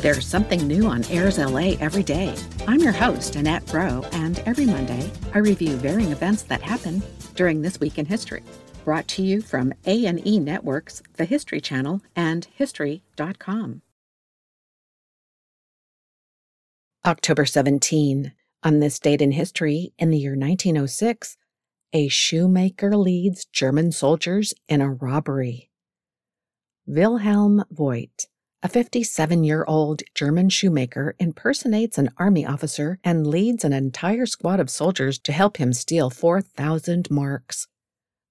There's something new on Airs LA every day. I'm your host, Annette Roe, and every Monday I review varying events that happen during this week in history. Brought to you from A&E Networks, the History Channel, and History.com. October 17. On this date in history, in the year 1906, a shoemaker leads German soldiers in a robbery. Wilhelm Voigt a 57 year old German shoemaker impersonates an army officer and leads an entire squad of soldiers to help him steal 4,000 marks.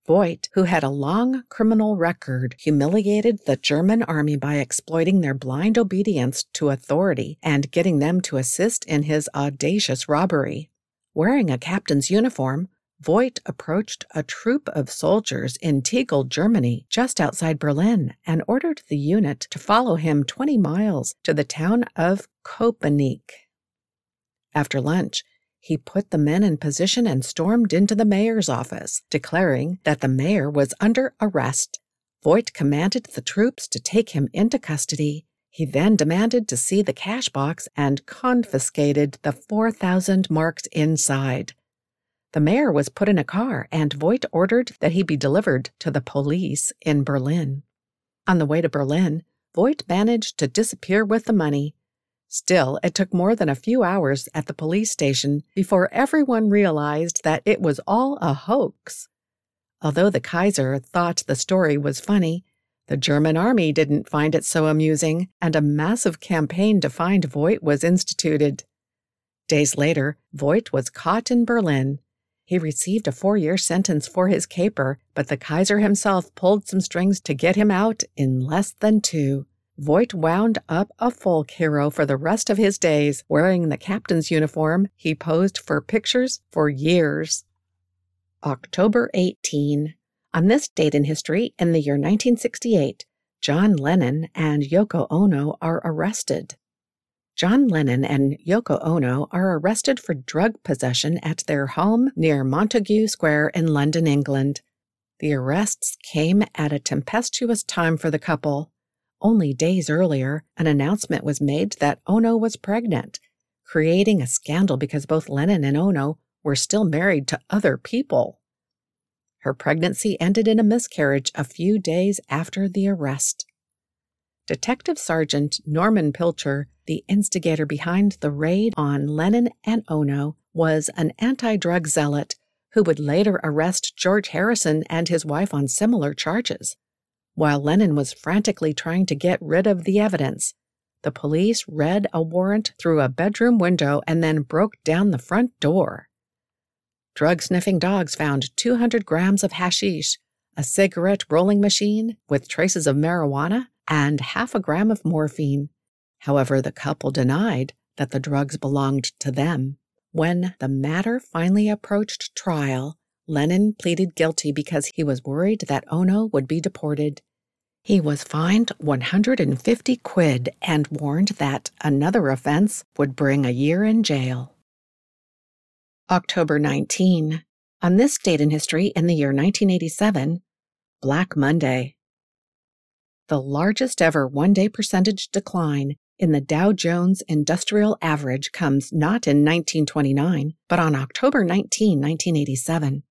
Voigt, who had a long criminal record, humiliated the German army by exploiting their blind obedience to authority and getting them to assist in his audacious robbery. Wearing a captain's uniform, Voigt approached a troop of soldiers in Tegel, Germany, just outside Berlin, and ordered the unit to follow him 20 miles to the town of Köpenick. After lunch, he put the men in position and stormed into the mayor's office, declaring that the mayor was under arrest. Voigt commanded the troops to take him into custody. He then demanded to see the cash box and confiscated the 4,000 marks inside. The mayor was put in a car, and Voigt ordered that he be delivered to the police in Berlin. On the way to Berlin, Voigt managed to disappear with the money. Still, it took more than a few hours at the police station before everyone realized that it was all a hoax. Although the Kaiser thought the story was funny, the German army didn't find it so amusing, and a massive campaign to find Voigt was instituted. Days later, Voigt was caught in Berlin he received a four year sentence for his caper, but the Kaiser himself pulled some strings to get him out in less than two. Voigt wound up a folk hero for the rest of his days. Wearing the captain's uniform, he posed for pictures for years. October 18. On this date in history, in the year 1968, John Lennon and Yoko Ono are arrested. John Lennon and Yoko Ono are arrested for drug possession at their home near Montagu Square in London, England. The arrests came at a tempestuous time for the couple. Only days earlier, an announcement was made that Ono was pregnant, creating a scandal because both Lennon and Ono were still married to other people. Her pregnancy ended in a miscarriage a few days after the arrest. Detective Sergeant Norman Pilcher, the instigator behind the raid on Lennon and Ono, was an anti drug zealot who would later arrest George Harrison and his wife on similar charges. While Lennon was frantically trying to get rid of the evidence, the police read a warrant through a bedroom window and then broke down the front door. Drug sniffing dogs found 200 grams of hashish, a cigarette rolling machine with traces of marijuana, and half a gram of morphine. However, the couple denied that the drugs belonged to them. When the matter finally approached trial, Lennon pleaded guilty because he was worried that Ono would be deported. He was fined 150 quid and warned that another offense would bring a year in jail. October 19. On this date in history, in the year 1987, Black Monday the largest ever one day percentage decline in the Dow Jones Industrial Average comes not in 1929, but on October 19, 1987.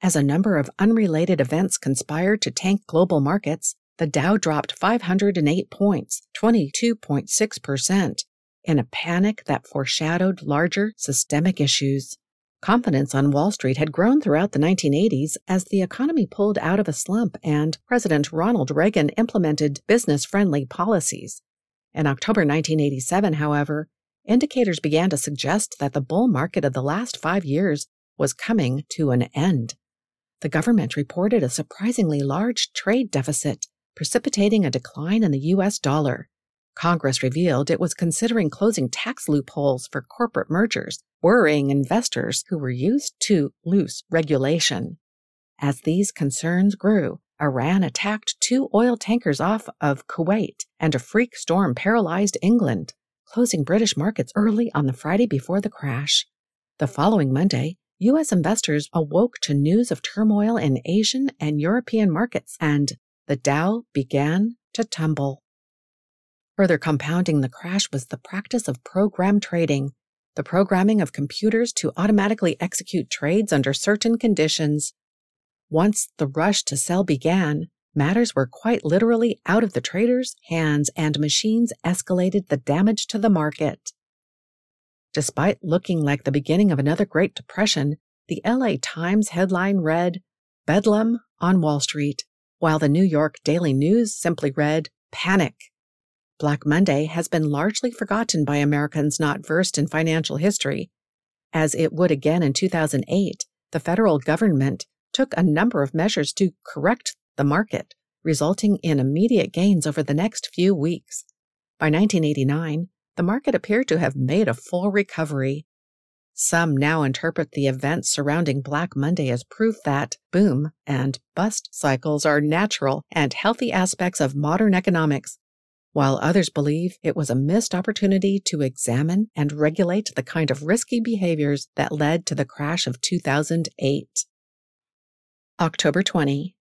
As a number of unrelated events conspired to tank global markets, the Dow dropped 508 points, 22.6%, in a panic that foreshadowed larger systemic issues. Confidence on Wall Street had grown throughout the 1980s as the economy pulled out of a slump and President Ronald Reagan implemented business friendly policies. In October 1987, however, indicators began to suggest that the bull market of the last five years was coming to an end. The government reported a surprisingly large trade deficit, precipitating a decline in the U.S. dollar. Congress revealed it was considering closing tax loopholes for corporate mergers worrying investors who were used to loose regulation. As these concerns grew, Iran attacked two oil tankers off of Kuwait, and a freak storm paralyzed England, closing British markets early on the Friday before the crash. The following Monday, U.S. investors awoke to news of turmoil in Asian and European markets, and the Dow began to tumble. Further compounding the crash was the practice of program trading, the programming of computers to automatically execute trades under certain conditions. Once the rush to sell began, matters were quite literally out of the traders' hands and machines escalated the damage to the market. Despite looking like the beginning of another Great Depression, the LA Times headline read, Bedlam on Wall Street, while the New York Daily News simply read, Panic. Black Monday has been largely forgotten by Americans not versed in financial history. As it would again in 2008, the federal government took a number of measures to correct the market, resulting in immediate gains over the next few weeks. By 1989, the market appeared to have made a full recovery. Some now interpret the events surrounding Black Monday as proof that boom and bust cycles are natural and healthy aspects of modern economics, while others believe it was a missed opportunity to examine and regulate the kind of risky behaviors that led to the crash of 2008. October 20.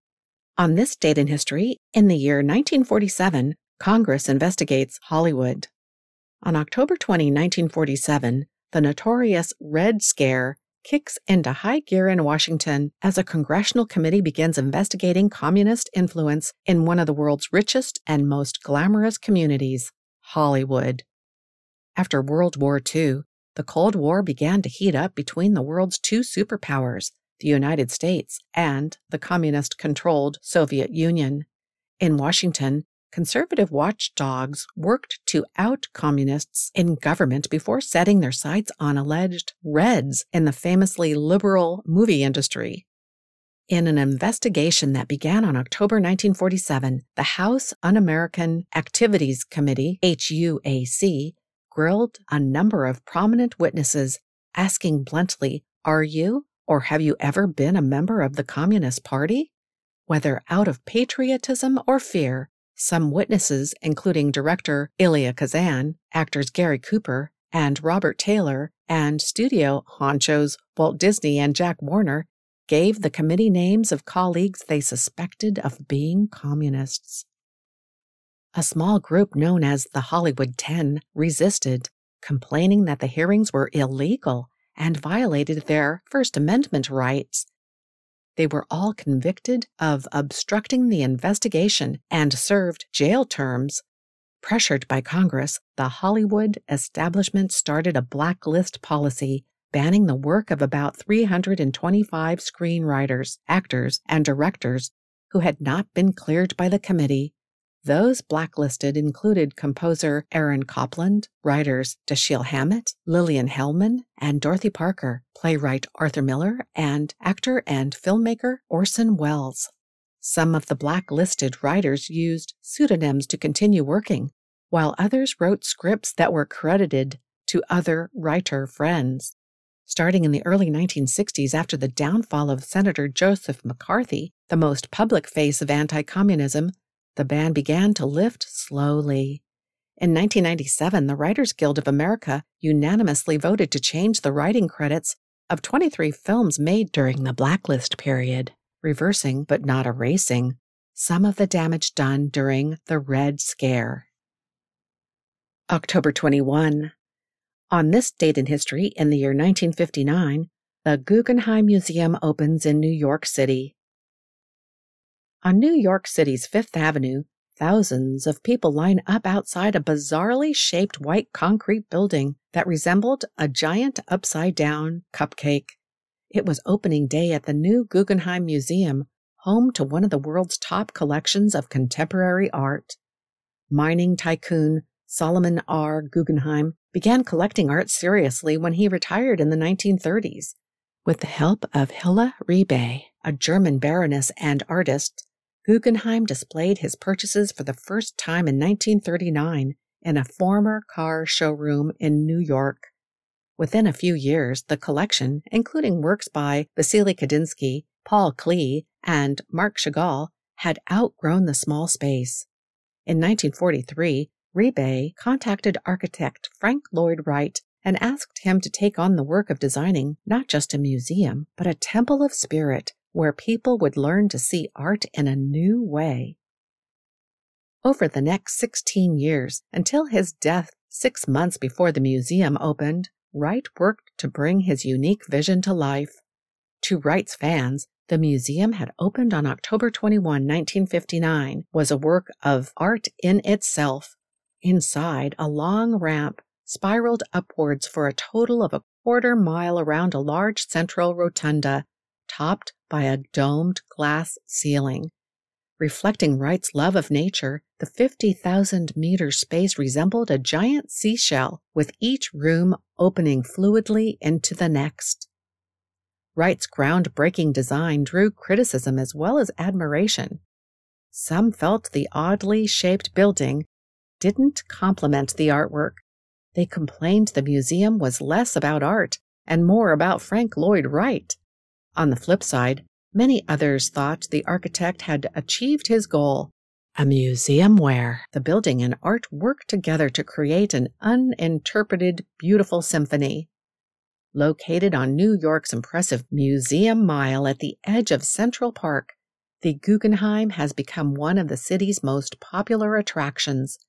On this date in history, in the year 1947, Congress investigates Hollywood. On October 20, 1947, the notorious Red Scare kicks into high gear in Washington as a congressional committee begins investigating communist influence in one of the world's richest and most glamorous communities, Hollywood. After World War II, the Cold War began to heat up between the world's two superpowers, the United States and the communist controlled Soviet Union. In Washington, conservative watchdogs worked to out communists in government before setting their sights on alleged Reds in the famously liberal movie industry. In an investigation that began on October 1947, the House Un American Activities Committee, HUAC, grilled a number of prominent witnesses, asking bluntly, Are you or have you ever been a member of the Communist Party? Whether out of patriotism or fear, some witnesses, including director Elia Kazan, actors Gary Cooper and Robert Taylor, and studio honchos Walt Disney and Jack Warner, gave the committee names of colleagues they suspected of being communists. A small group known as the Hollywood Ten resisted, complaining that the hearings were illegal and violated their First Amendment rights they were all convicted of obstructing the investigation and served jail terms. Pressured by Congress, the Hollywood establishment started a blacklist policy banning the work of about 325 screenwriters, actors, and directors who had not been cleared by the committee those blacklisted included composer Aaron Copland, writers Dashiell Hammett, Lillian Hellman, and Dorothy Parker, playwright Arthur Miller, and actor and filmmaker Orson Welles. Some of the blacklisted writers used pseudonyms to continue working, while others wrote scripts that were credited to other writer friends. Starting in the early 1960s, after the downfall of Senator Joseph McCarthy, the most public face of anti communism, the ban began to lift slowly. In 1997, the Writers Guild of America unanimously voted to change the writing credits of 23 films made during the blacklist period, reversing but not erasing some of the damage done during the Red Scare. October 21. On this date in history, in the year 1959, the Guggenheim Museum opens in New York City. On New York City's Fifth Avenue, thousands of people line up outside a bizarrely shaped white concrete building that resembled a giant upside down cupcake. It was opening day at the new Guggenheim Museum, home to one of the world's top collections of contemporary art. Mining tycoon Solomon R. Guggenheim began collecting art seriously when he retired in the 1930s. With the help of Hilla Rebay, a German baroness and artist, Guggenheim displayed his purchases for the first time in 1939 in a former car showroom in New York. Within a few years, the collection, including works by Vasily Kandinsky, Paul Klee, and Marc Chagall, had outgrown the small space. In 1943, Rebay contacted architect Frank Lloyd Wright and asked him to take on the work of designing not just a museum, but a temple of spirit where people would learn to see art in a new way. Over the next 16 years, until his death six months before the museum opened, Wright worked to bring his unique vision to life. To Wright's fans, the museum had opened on October 21, 1959, was a work of art in itself. Inside, a long ramp spiraled upwards for a total of a quarter mile around a large central rotunda, topped by a domed glass ceiling. Reflecting Wright's love of nature, the 50,000 meter space resembled a giant seashell, with each room opening fluidly into the next. Wright's groundbreaking design drew criticism as well as admiration. Some felt the oddly shaped building didn't complement the artwork. They complained the museum was less about art and more about Frank Lloyd Wright. On the flip side, Many others thought the architect had achieved his goal a museum where the building and art work together to create an uninterpreted, beautiful symphony. Located on New York's impressive Museum Mile at the edge of Central Park, the Guggenheim has become one of the city's most popular attractions.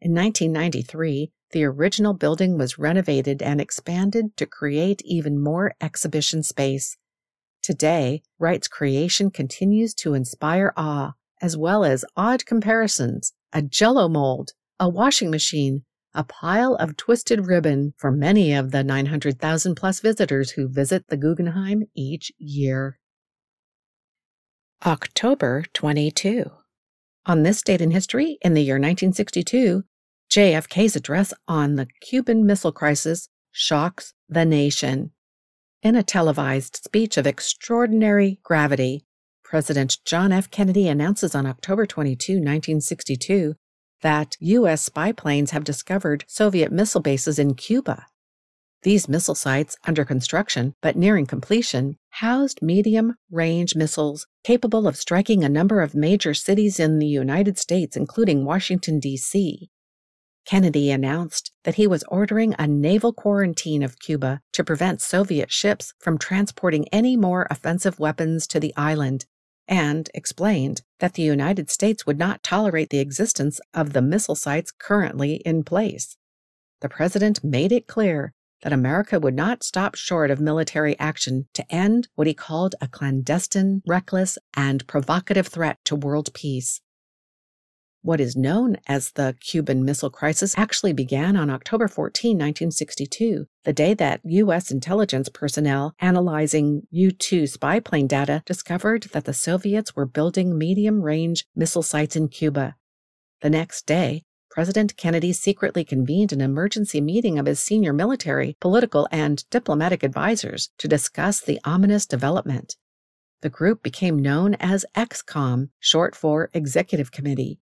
In 1993, the original building was renovated and expanded to create even more exhibition space. Today, Wright's creation continues to inspire awe, as well as odd comparisons a jello mold, a washing machine, a pile of twisted ribbon for many of the 900,000 plus visitors who visit the Guggenheim each year. October 22. On this date in history, in the year 1962, JFK's address on the Cuban Missile Crisis shocks the nation. In a televised speech of extraordinary gravity, President John F. Kennedy announces on October 22, 1962, that U.S. spy planes have discovered Soviet missile bases in Cuba. These missile sites, under construction but nearing completion, housed medium range missiles capable of striking a number of major cities in the United States, including Washington, D.C. Kennedy announced that he was ordering a naval quarantine of Cuba to prevent Soviet ships from transporting any more offensive weapons to the island, and explained that the United States would not tolerate the existence of the missile sites currently in place. The president made it clear that America would not stop short of military action to end what he called a clandestine, reckless, and provocative threat to world peace. What is known as the Cuban Missile Crisis actually began on October 14, 1962, the day that U.S. intelligence personnel analyzing U 2 spy plane data discovered that the Soviets were building medium range missile sites in Cuba. The next day, President Kennedy secretly convened an emergency meeting of his senior military, political, and diplomatic advisors to discuss the ominous development. The group became known as ExComm, short for Executive Committee.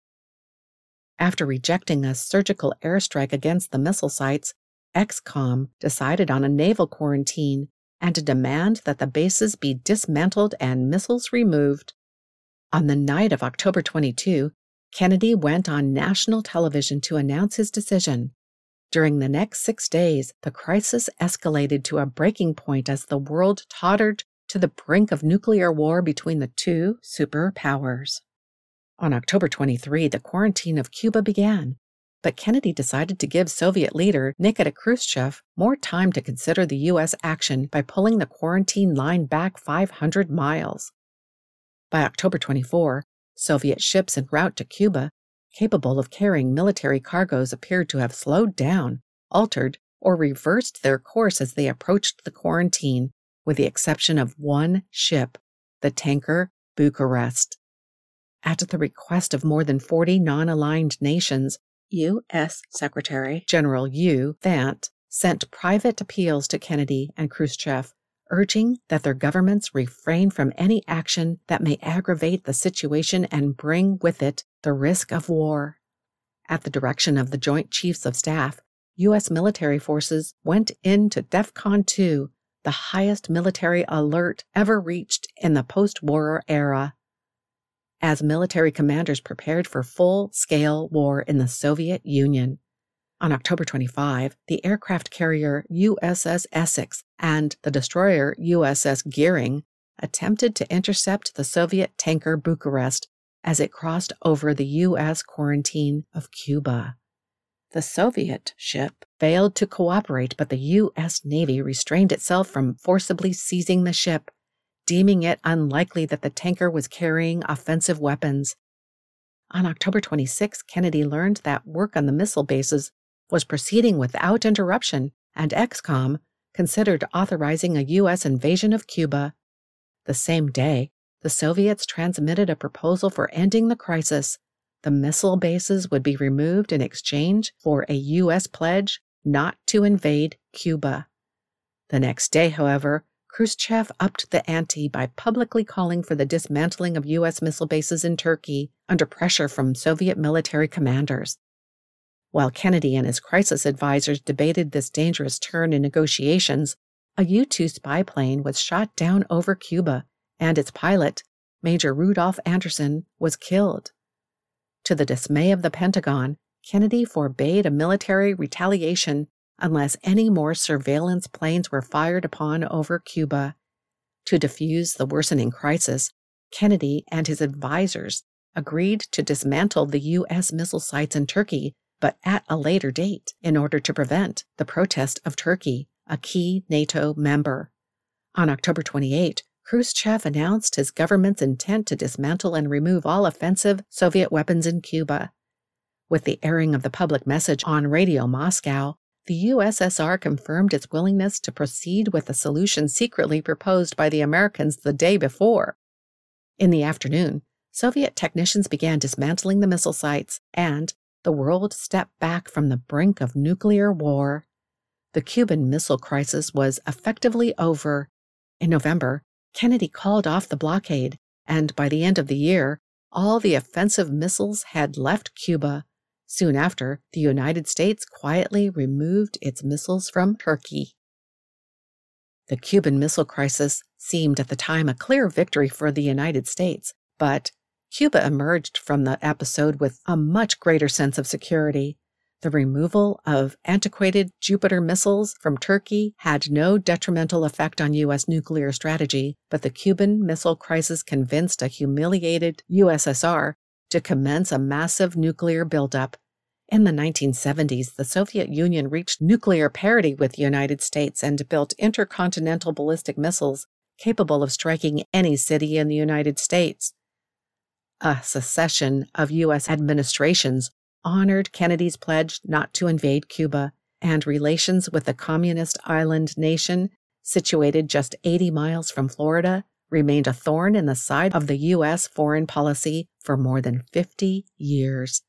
After rejecting a surgical airstrike against the missile sites, ExComm decided on a naval quarantine and a demand that the bases be dismantled and missiles removed. On the night of October 22, Kennedy went on national television to announce his decision. During the next six days, the crisis escalated to a breaking point as the world tottered to the brink of nuclear war between the two superpowers. On October 23, the quarantine of Cuba began, but Kennedy decided to give Soviet leader Nikita Khrushchev more time to consider the U.S. action by pulling the quarantine line back 500 miles. By October 24, Soviet ships en route to Cuba, capable of carrying military cargoes, appeared to have slowed down, altered, or reversed their course as they approached the quarantine, with the exception of one ship, the tanker Bucharest. At the request of more than 40 non aligned nations, U.S. Secretary General U. Thant sent private appeals to Kennedy and Khrushchev, urging that their governments refrain from any action that may aggravate the situation and bring with it the risk of war. At the direction of the Joint Chiefs of Staff, U.S. military forces went into DEFCON 2, the highest military alert ever reached in the post war era. As military commanders prepared for full scale war in the Soviet Union. On October 25, the aircraft carrier USS Essex and the destroyer USS Gearing attempted to intercept the Soviet tanker Bucharest as it crossed over the U.S. quarantine of Cuba. The Soviet ship failed to cooperate, but the U.S. Navy restrained itself from forcibly seizing the ship, deeming it unlikely that the tanker was carrying offensive weapons. On October 26, Kennedy learned that work on the missile bases was proceeding without interruption, and ExComm considered authorizing a U.S. invasion of Cuba. The same day, the Soviets transmitted a proposal for ending the crisis the missile bases would be removed in exchange for a U.S. pledge not to invade Cuba. The next day, however, Khrushchev upped the ante by publicly calling for the dismantling of U.S. missile bases in Turkey under pressure from Soviet military commanders. While Kennedy and his crisis advisors debated this dangerous turn in negotiations, a U 2 spy plane was shot down over Cuba, and its pilot, Major Rudolf Anderson, was killed. To the dismay of the Pentagon, Kennedy forbade a military retaliation unless any more surveillance planes were fired upon over Cuba. To defuse the worsening crisis, Kennedy and his advisers agreed to dismantle the U.S. missile sites in Turkey, but at a later date in order to prevent the protest of Turkey, a key NATO member. On October 28, Khrushchev announced his government's intent to dismantle and remove all offensive Soviet weapons in Cuba. With the airing of the public message on Radio Moscow, the USSR confirmed its willingness to proceed with the solution secretly proposed by the Americans the day before. In the afternoon, Soviet technicians began dismantling the missile sites, and the world stepped back from the brink of nuclear war. The Cuban Missile Crisis was effectively over. In November, Kennedy called off the blockade, and by the end of the year, all the offensive missiles had left Cuba. Soon after, the United States quietly removed its missiles from Turkey. The Cuban Missile Crisis seemed at the time a clear victory for the United States, but Cuba emerged from the episode with a much greater sense of security. The removal of antiquated Jupiter missiles from Turkey had no detrimental effect on U.S. nuclear strategy, but the Cuban Missile Crisis convinced a humiliated USSR to commence a massive nuclear buildup. In the 1970s, the Soviet Union reached nuclear parity with the United States and built intercontinental ballistic missiles capable of striking any city in the United States. A succession of U.S. administrations honored Kennedy's pledge not to invade Cuba, and relations with the communist island nation, situated just 80 miles from Florida, remained a thorn in the side of the U.S. foreign policy for more than 50 years.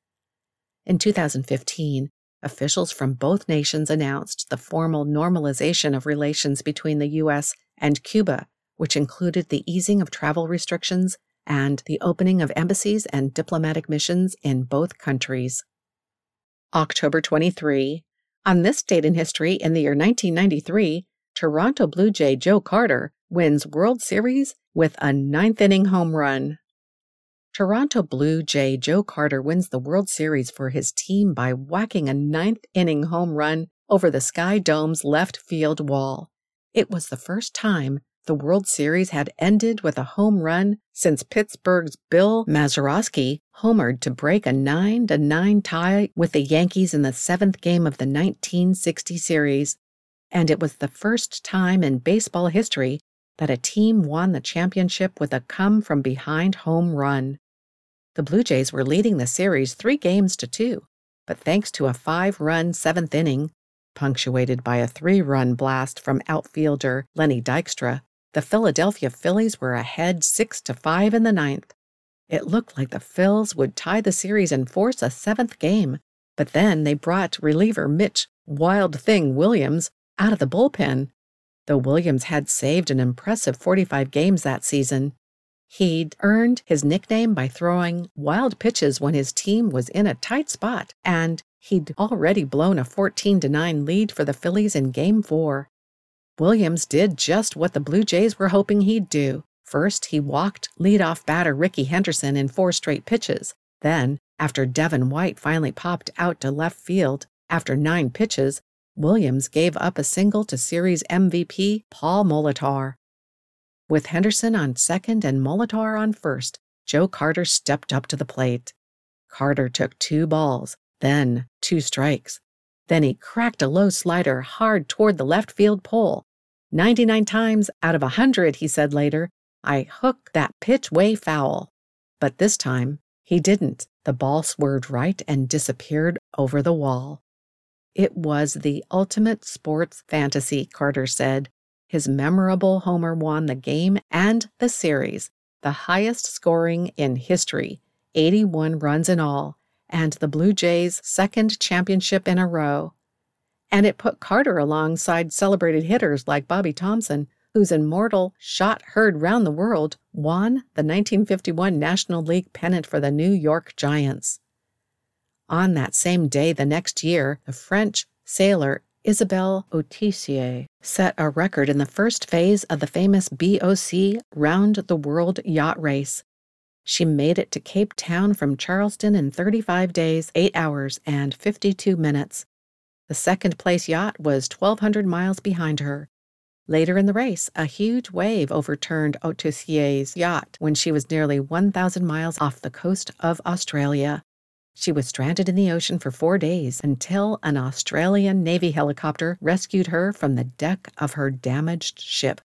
In 2015, officials from both nations announced the formal normalization of relations between the U.S. and Cuba, which included the easing of travel restrictions and the opening of embassies and diplomatic missions in both countries. October 23. On this date in history, in the year 1993, Toronto Blue Jay Joe Carter wins World Series with a ninth inning home run. Toronto Blue Jay Joe Carter wins the World Series for his team by whacking a ninth inning home run over the Sky Dome's left field wall. It was the first time the World Series had ended with a home run since Pittsburgh's Bill Mazeroski homered to break a 9 9 tie with the Yankees in the seventh game of the 1960 series. And it was the first time in baseball history that a team won the championship with a come from behind home run. The Blue Jays were leading the series three games to two, but thanks to a five run seventh inning, punctuated by a three run blast from outfielder Lenny Dykstra, the Philadelphia Phillies were ahead 6 to 5 in the ninth. It looked like the Phils would tie the series and force a seventh game, but then they brought reliever Mitch Wild Thing Williams out of the bullpen. Though Williams had saved an impressive 45 games that season, he'd earned his nickname by throwing wild pitches when his team was in a tight spot, and He'd already blown a 14 9 lead for the Phillies in Game 4. Williams did just what the Blue Jays were hoping he'd do. First, he walked leadoff batter Rickey Henderson in four straight pitches. Then, after Devon White finally popped out to left field after nine pitches, Williams gave up a single to series MVP Paul Molitor. With Henderson on second and Molitor on first, Joe Carter stepped up to the plate. Carter took two balls, then two strikes. Then he cracked a low slider hard toward the left field pole. 99 times out of a 100, he said later, I hook that pitch way foul. But this time, he didn't. The ball swerved right and disappeared over the wall. It was the ultimate sports fantasy, Carter said. His memorable homer won the game and the series, the highest scoring in history, 81 runs in all, and the Blue Jays' second championship in a row. And it put Carter alongside celebrated hitters like Bobby Thomson, whose immortal shot heard round the world won the 1951 National League pennant for the New York Giants. On that same day the next year, the French sailor Isabelle Autissier set a record in the first phase of the famous BOC Round the World Yacht Race, she made it to Cape Town from Charleston in 35 days, 8 hours, and 52 minutes. The second place yacht was 1,200 miles behind her. Later in the race, a huge wave overturned Autissier's yacht when she was nearly 1,000 miles off the coast of Australia. She was stranded in the ocean for four days until an Australian Navy helicopter rescued her from the deck of her damaged ship.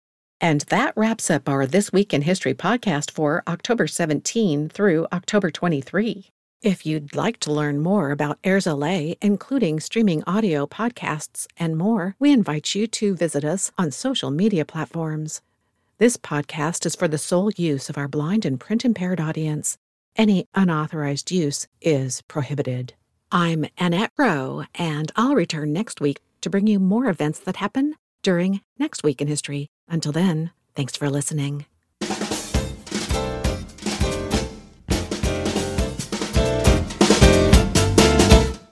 And that wraps up our This Week in History podcast for October 17 through October 23. If you'd like to learn more about Airs LA, including streaming audio podcasts and more, we invite you to visit us on social media platforms. This podcast is for the sole use of our blind and print impaired audience. Any unauthorized use is prohibited. I'm Annette Roe, and I'll return next week to bring you more events that happen during Next Week in History. Until then, thanks for listening.